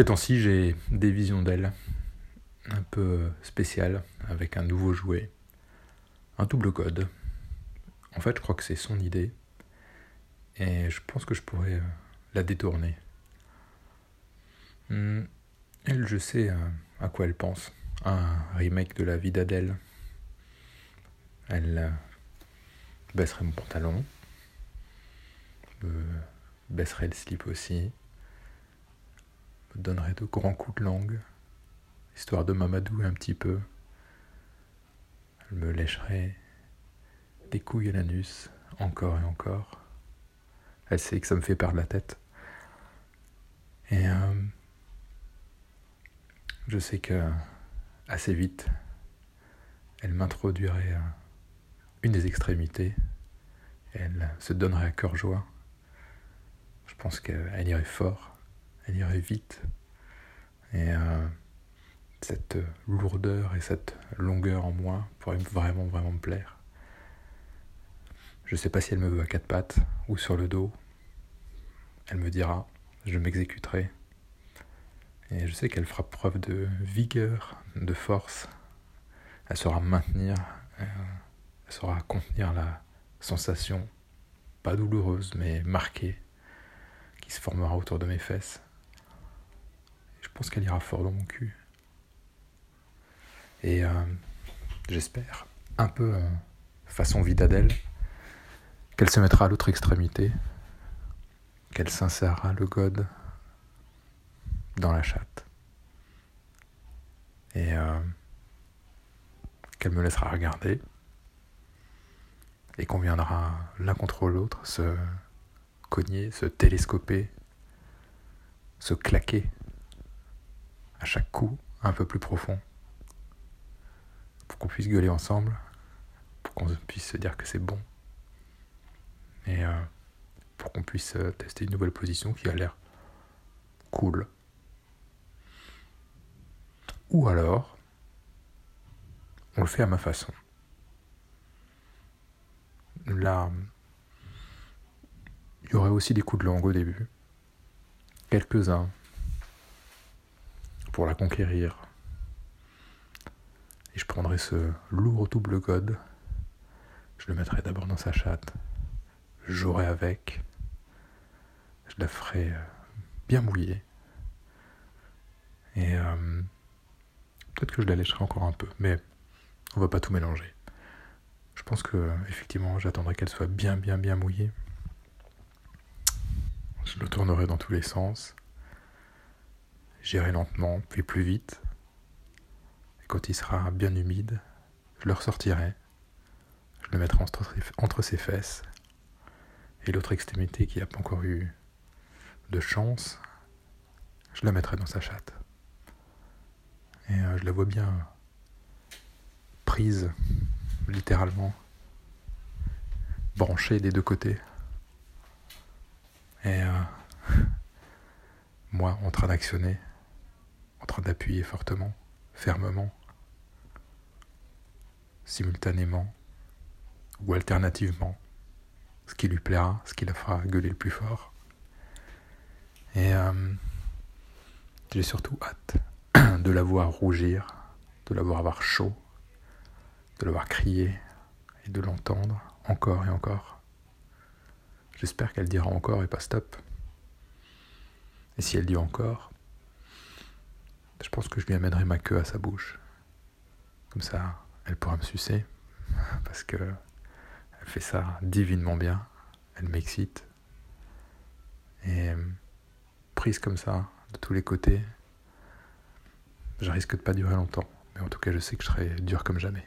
Ces temps-ci, j'ai des visions d'elle un peu spéciales avec un nouveau jouet, un double code. En fait, je crois que c'est son idée et je pense que je pourrais euh, la détourner. Hmm, elle, je sais euh, à quoi elle pense. Un remake de la vie d'Adèle. Elle euh, baisserait mon pantalon, baisserait le slip aussi, me donnerait de grands coups de langue, histoire de m'amadouer un petit peu. Elle me lècherait des couilles à l'anus, encore et encore. Elle sait que ça me fait perdre la tête. Et euh, je sais que assez vite, elle m'introduirait à une des extrémités. elle se donnerait à cœur joie. Je pense qu'elle irait fort, vite. Et euh, cette lourdeur et cette longueur en moi pourrait vraiment, vraiment me plaire. Je ne sais pas si elle me veut à quatre pattes ou sur le dos. Elle me dira, je m'exécuterai. Et je sais qu'elle fera preuve de vigueur, de force. Elle saura maintenir, euh, elle saura contenir la sensation, pas douloureuse, mais marquée, qui se formera autour de mes fesses. Pense qu'elle ira fort dans mon cul. Et euh, j'espère, un peu euh, façon Vidadelle, qu'elle se mettra à l'autre extrémité, qu'elle s'insérera le god dans la chatte, et euh, qu'elle me laissera regarder, et qu'on viendra l'un contre l'autre se cogner, se télescoper, se claquer à chaque coup un peu plus profond, pour qu'on puisse gueuler ensemble, pour qu'on puisse se dire que c'est bon et euh, pour qu'on puisse euh, tester une nouvelle position qui a l'air cool. Ou alors, on le fait à ma façon. Là, il y aurait aussi des coups de langue au début. Quelques-uns. La conquérir. Et je prendrai ce lourd double code. Je le mettrai d'abord dans sa chatte jouerai avec. Je la ferai euh, bien mouiller. Et euh, peut-être que je la lècherai encore un peu, mais on va pas tout mélanger. Je pense que effectivement, j'attendrai qu'elle soit bien, bien, bien mouillée. Je le tournerai dans tous les sens. J'irai lentement, puis plus vite. Quand il sera bien humide, je le ressortirai. Je le mettrai entre ses fesses et l'autre extrémité qui n'a pas encore eu de chance, je la mettrai dans sa chatte. Et euh, je la vois bien prise, littéralement, branchée des deux côtés. Et euh, moi en train d'actionner, d'appuyer fortement, fermement, simultanément ou alternativement ce qui lui plaira, ce qui la fera gueuler le plus fort. Et euh, j'ai surtout hâte de la voir rougir, de la voir avoir chaud, de la voir crier et de l'entendre encore et encore. J'espère qu'elle dira encore et pas stop. Et si elle dit encore, je pense que je lui amènerai ma queue à sa bouche. Comme ça, elle pourra me sucer. Parce que elle fait ça divinement bien. Elle m'excite. Et prise comme ça, de tous les côtés, je risque de pas durer longtemps. Mais en tout cas, je sais que je serai dur comme jamais.